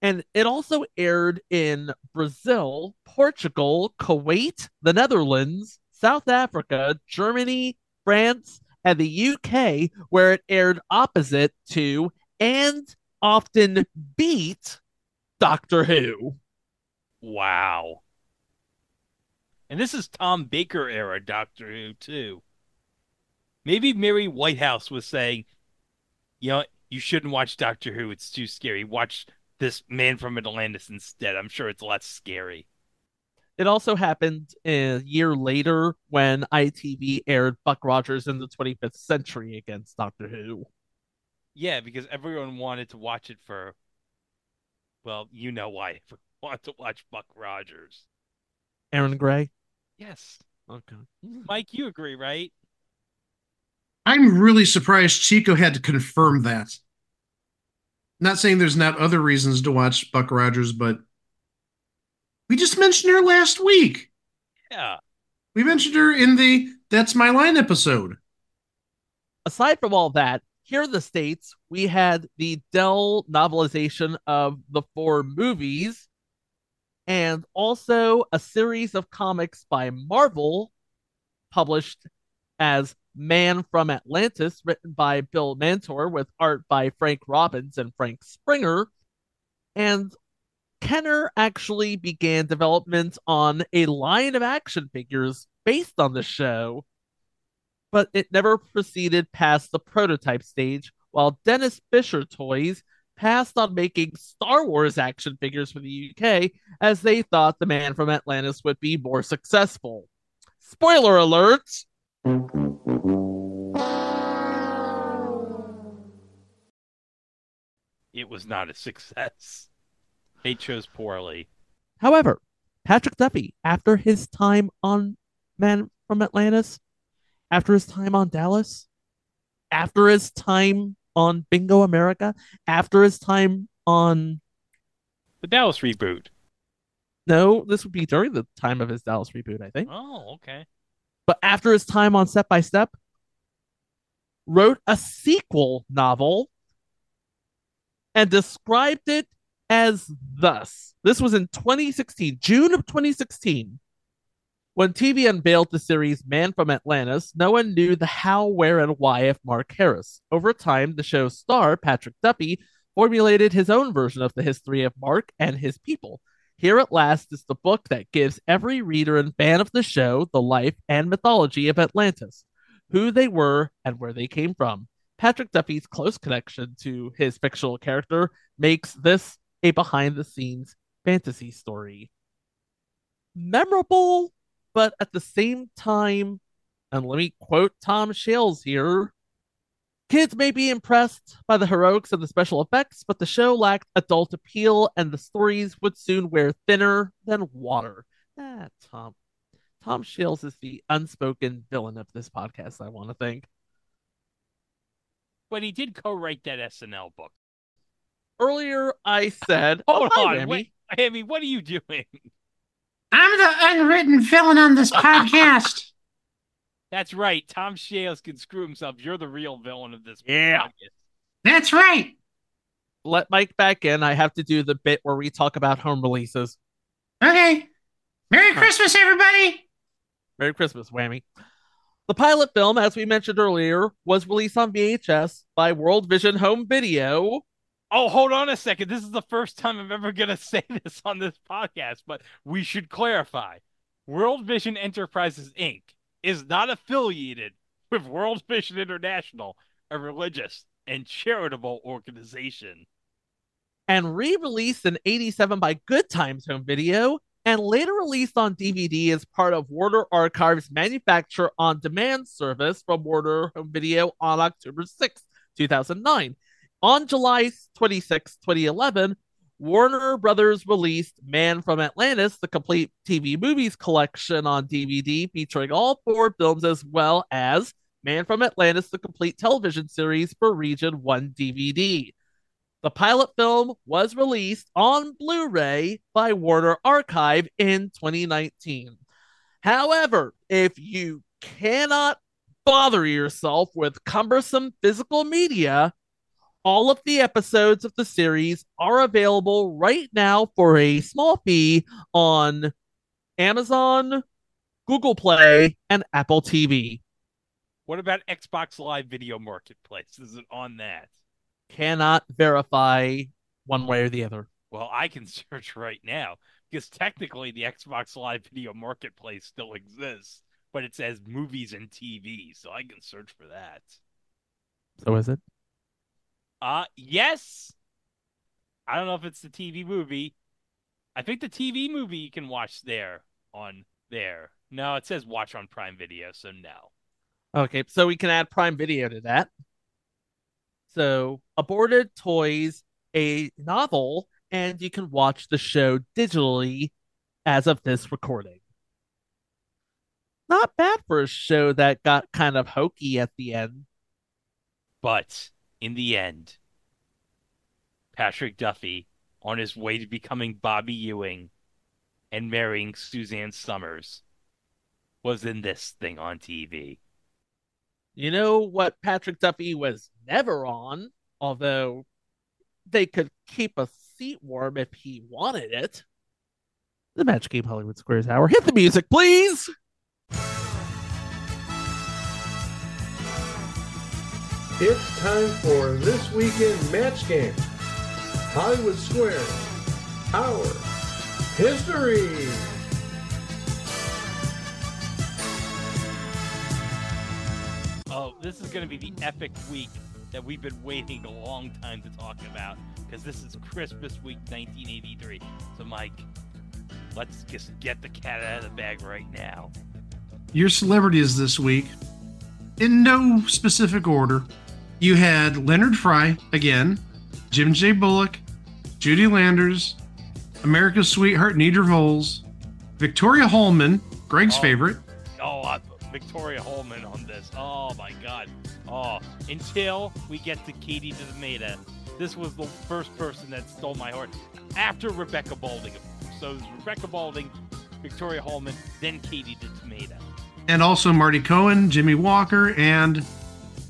And it also aired in Brazil, Portugal, Kuwait, the Netherlands, South Africa, Germany, France, and the UK, where it aired opposite to and often beat Doctor Who. Wow. And this is Tom Baker era Doctor Who, too. Maybe Mary Whitehouse was saying, you know, you shouldn't watch Doctor Who. It's too scary. Watch this man from Atlantis instead. I'm sure it's less scary. It also happened a year later when ITV aired Buck Rogers in the 25th century against Doctor Who. Yeah, because everyone wanted to watch it for, well, you know why. Everyone want to watch Buck Rogers. Erin Gray? Yes. Okay. Mike, you agree, right? I'm really surprised Chico had to confirm that. Not saying there's not other reasons to watch Buck Rogers, but we just mentioned her last week. Yeah. We mentioned her in the That's My Line episode. Aside from all that, here in the States, we had the Dell novelization of the four movies and also a series of comics by Marvel published as Man from Atlantis, written by Bill Mantlo with art by Frank Robbins and Frank Springer. And Kenner actually began development on a line of action figures based on the show, but it never proceeded past the prototype stage, while Denys Fisher Toys passed on making Star Wars action figures for the UK as they thought the man from Atlantis would be more successful. Spoiler alert! It was not a success. They chose poorly. However, Patrick Duffy, after his time on Man from Atlantis, after his time on Dallas, after his time on Bingo America, after his time on The Dallas reboot. no, this would be during the time of his Dallas reboot, I think. Oh, okay. But after his time on Step by Step, wrote a sequel novel and described it as thus. This was in 2016, June of 2016. When TV unveiled the series Man from Atlantis, no one knew the how, where, and why of Mark Harris. Over time, the show's star, Patrick Duffy, formulated his own version of the history of Mark and his people. Here at last is the book that gives every reader and fan of the show the life and mythology of Atlantis, who they were and where they came from. Patrick Duffy's close connection to his fictional character makes this a behind the scenes fantasy story. Memorable, but at the same time, And let me quote Tom Shales here. Kids may be impressed by the heroics and the special effects, but the show lacked adult appeal and the stories would soon wear thinner than water. Ah, Tom. Tom Shales is the unspoken villain of this podcast, I want to think. But he did co-write that SNL book. Earlier, I said, Hold oh, on, Remy. wait, Amy, what are you doing? I'm the unwritten villain on this podcast. That's right. Tom Shales can screw himself. You're the real villain of this. Yeah. podcast. That's right. Let Mike back in. I have to do the bit where we talk about home releases. Okay. Merry Christmas, everybody. Merry Christmas, whammy. The pilot film, as we mentioned earlier, was released on VHS by World Vision Home Video. Oh, hold on a second. This is the first time I'm ever going to say this on this podcast, but we should clarify. World Vision Enterprises Inc. is not affiliated with World Vision International, a religious and charitable organization. and re-released in 87 by Good Times Home Video and later released on DVD as part of Warner Archives manufacture on demand service from Warner Home Video on October 6, 2009. On July 26, 2011, Warner Brothers released Man from Atlantis, the complete TV movies collection on DVD featuring all four films as well as Man from Atlantis, the complete television series for Region 1 DVD. The pilot film was released on Blu ray by Warner Archive in 2019. However, if you cannot bother yourself with cumbersome physical media, all of the episodes of the series are available right now for a small fee on Amazon, Google Play, and Apple TV. What about Xbox Live Video Marketplace? Is it on that? Cannot verify one way or the other. Well, I can search right now because technically the Xbox Live Video Marketplace still exists, but it says movies and TV, so I can search for that. So is it? Uh, yes. I don't know if it's the TV movie. I think the TV movie you can watch there on there. No, it says watch on Prime Video, so no. Okay, so we can add Prime Video to that. So, Aborted Toys, a novel, and you can watch the show digitally as of this recording. Not bad for a show that got kind of hokey at the end. But in the end, Patrick Duffy, on his way to becoming Bobby Ewing and marrying Suzanne Somers, was in this thing on TV. You know what Patrick Duffy was never on, although they could keep a seat warm if he wanted it. The Match Game Hollywood Squares Hour. Hit the music, please. It's time for this weekend match game. Hollywood Square. Our history. Oh, this is going to be the epic week that we've been waiting a long time to talk about because this is Christmas week 1983. So, Mike, let's just get the cat out of the bag right now. Your celebrities this week, in no specific order, you had Leonard Frey again, Jim J. Bullock, Judy Landers, America's Sweetheart Nedra Volz, Victoria Holman, Greg's Oh. favorite, Oh, uh, Victoria Holman on this. Oh my God. Oh, until we get to Katie DeMeda, this was the first person that stole my heart after Rebecca Balding. So it was Rebecca Balding, Victoria Holman, then Katie DeMeda. and also Marty Cohen, Jimmie Walker, and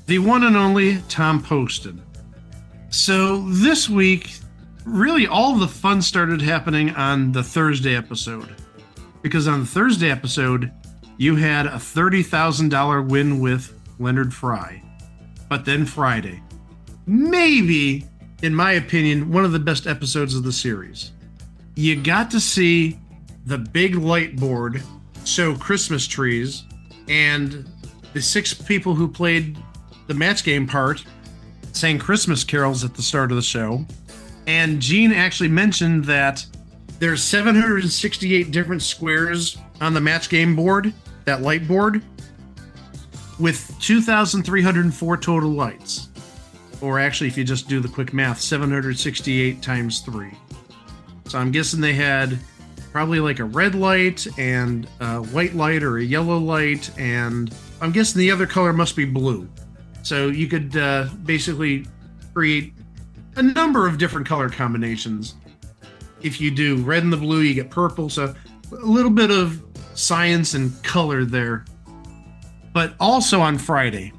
the one and only Tom Poston. So this week, really all the fun started happening on the Thursday episode. Because on the Thursday episode, you had a $30,000 win with Leonard Frey. But then Friday, maybe, in my opinion, one of the best episodes of the series. You got to see the big light board show Christmas trees, and the six people who played the match game part sang Christmas carols at the start of the show. And Gene actually mentioned that there's 768 different squares on the match game board, that light board. with 2,304 total lights. Or actually, if you just do the quick math, 768 times 3. So I'm guessing they had probably like a red light and a white light or a yellow light, and I'm guessing the other color must be blue. So you could uh, basically create a number of different color combinations. If you do red and the blue, you get purple. So a little bit of science and color there. But also on Friday,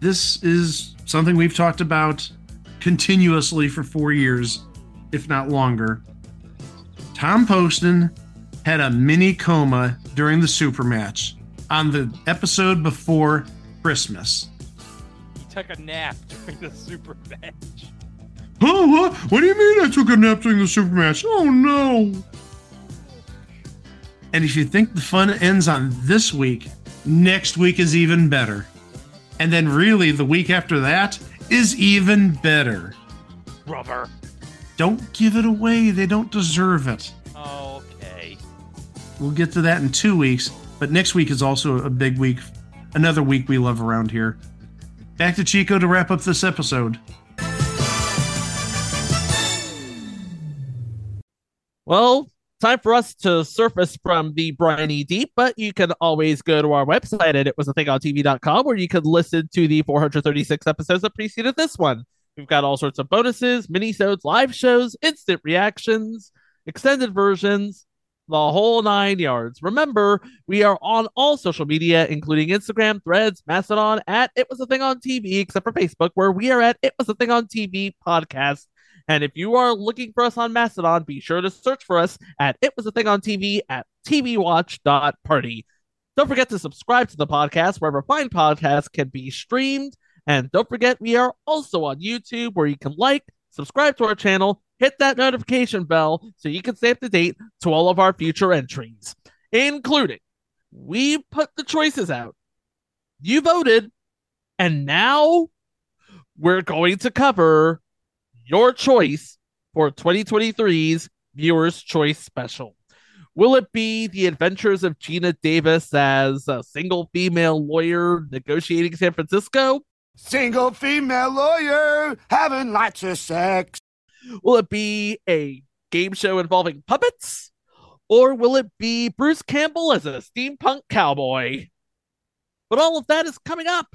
this is something we've talked about continuously for four years, if not longer. Tom Poston had a mini coma during the super match on the episode before Christmas. Took a nap during the super match. Oh, what? What do you mean I took a nap during the super match? Oh no. And if you think the fun ends on this week, next week is even better. And then really the week after that is even better. Rubber. Don't give it away. They don't deserve it. Okay. We'll get to that in two weeks, but next week is also a big week. Another week we love around here. Back to Chico to wrap up this episode. Well, time for us to surface from the briny deep, but you can always go to our website at itwasathingontv.com where you can listen to the 436 episodes that preceded this one. We've got all sorts of bonuses, mini-sodes, live shows, instant reactions, extended versions, the whole nine yards. Remember, we are on all social media, including Instagram, Threads, Mastodon, at It Was a Thing on TV, except for Facebook, where we are at It Was a Thing on TV podcast. And if you are looking for us on Mastodon, be sure to search for us at It Was a Thing on TV at TVWatch.party. Don't forget to subscribe to the podcast wherever fine podcasts can be streamed. And don't forget, we are also on YouTube where you can like, subscribe to our channel, hit that notification bell so you can stay up to date to all of our future entries, including we put the choices out. You voted, and now we're going to cover your choice for 2023's Viewers' Choice Special. Will it be the adventures of Geena Davis as a single female lawyer negotiating San Francisco? Single female lawyer having lots of sex. Will it be a game show involving puppets? Or will it be Bruce Campbell as a steampunk cowboy? But all of that is coming up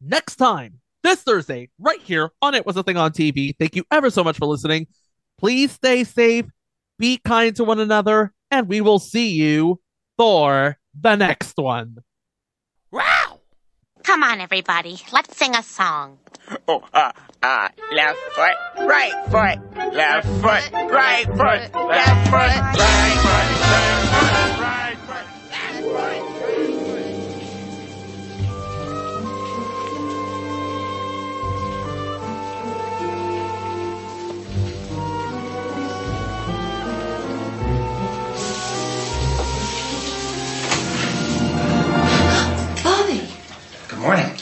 next time, this Thursday, right here on It Was a Thing on TV. Thank you ever so much for listening. Please stay safe, be kind to one another, and we will see you for the next one. Wow! Come on, everybody. Let's sing a song. Oh, uh, uh, left foot, right foot, left foot, right foot, left foot, right foot, left foot, right foot, morning.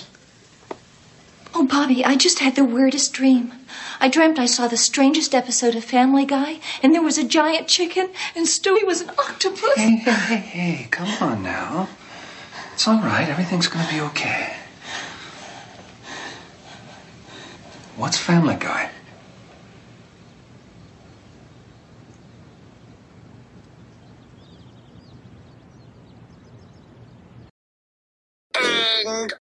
Oh, Bobby, I just had the weirdest dream. I dreamt I saw the strangest episode of Family Guy, and there was a giant chicken, and Stewie was an octopus. Hey, hey, hey, hey, come on now. It's all right. Everything's going to be okay. What's Family Guy? And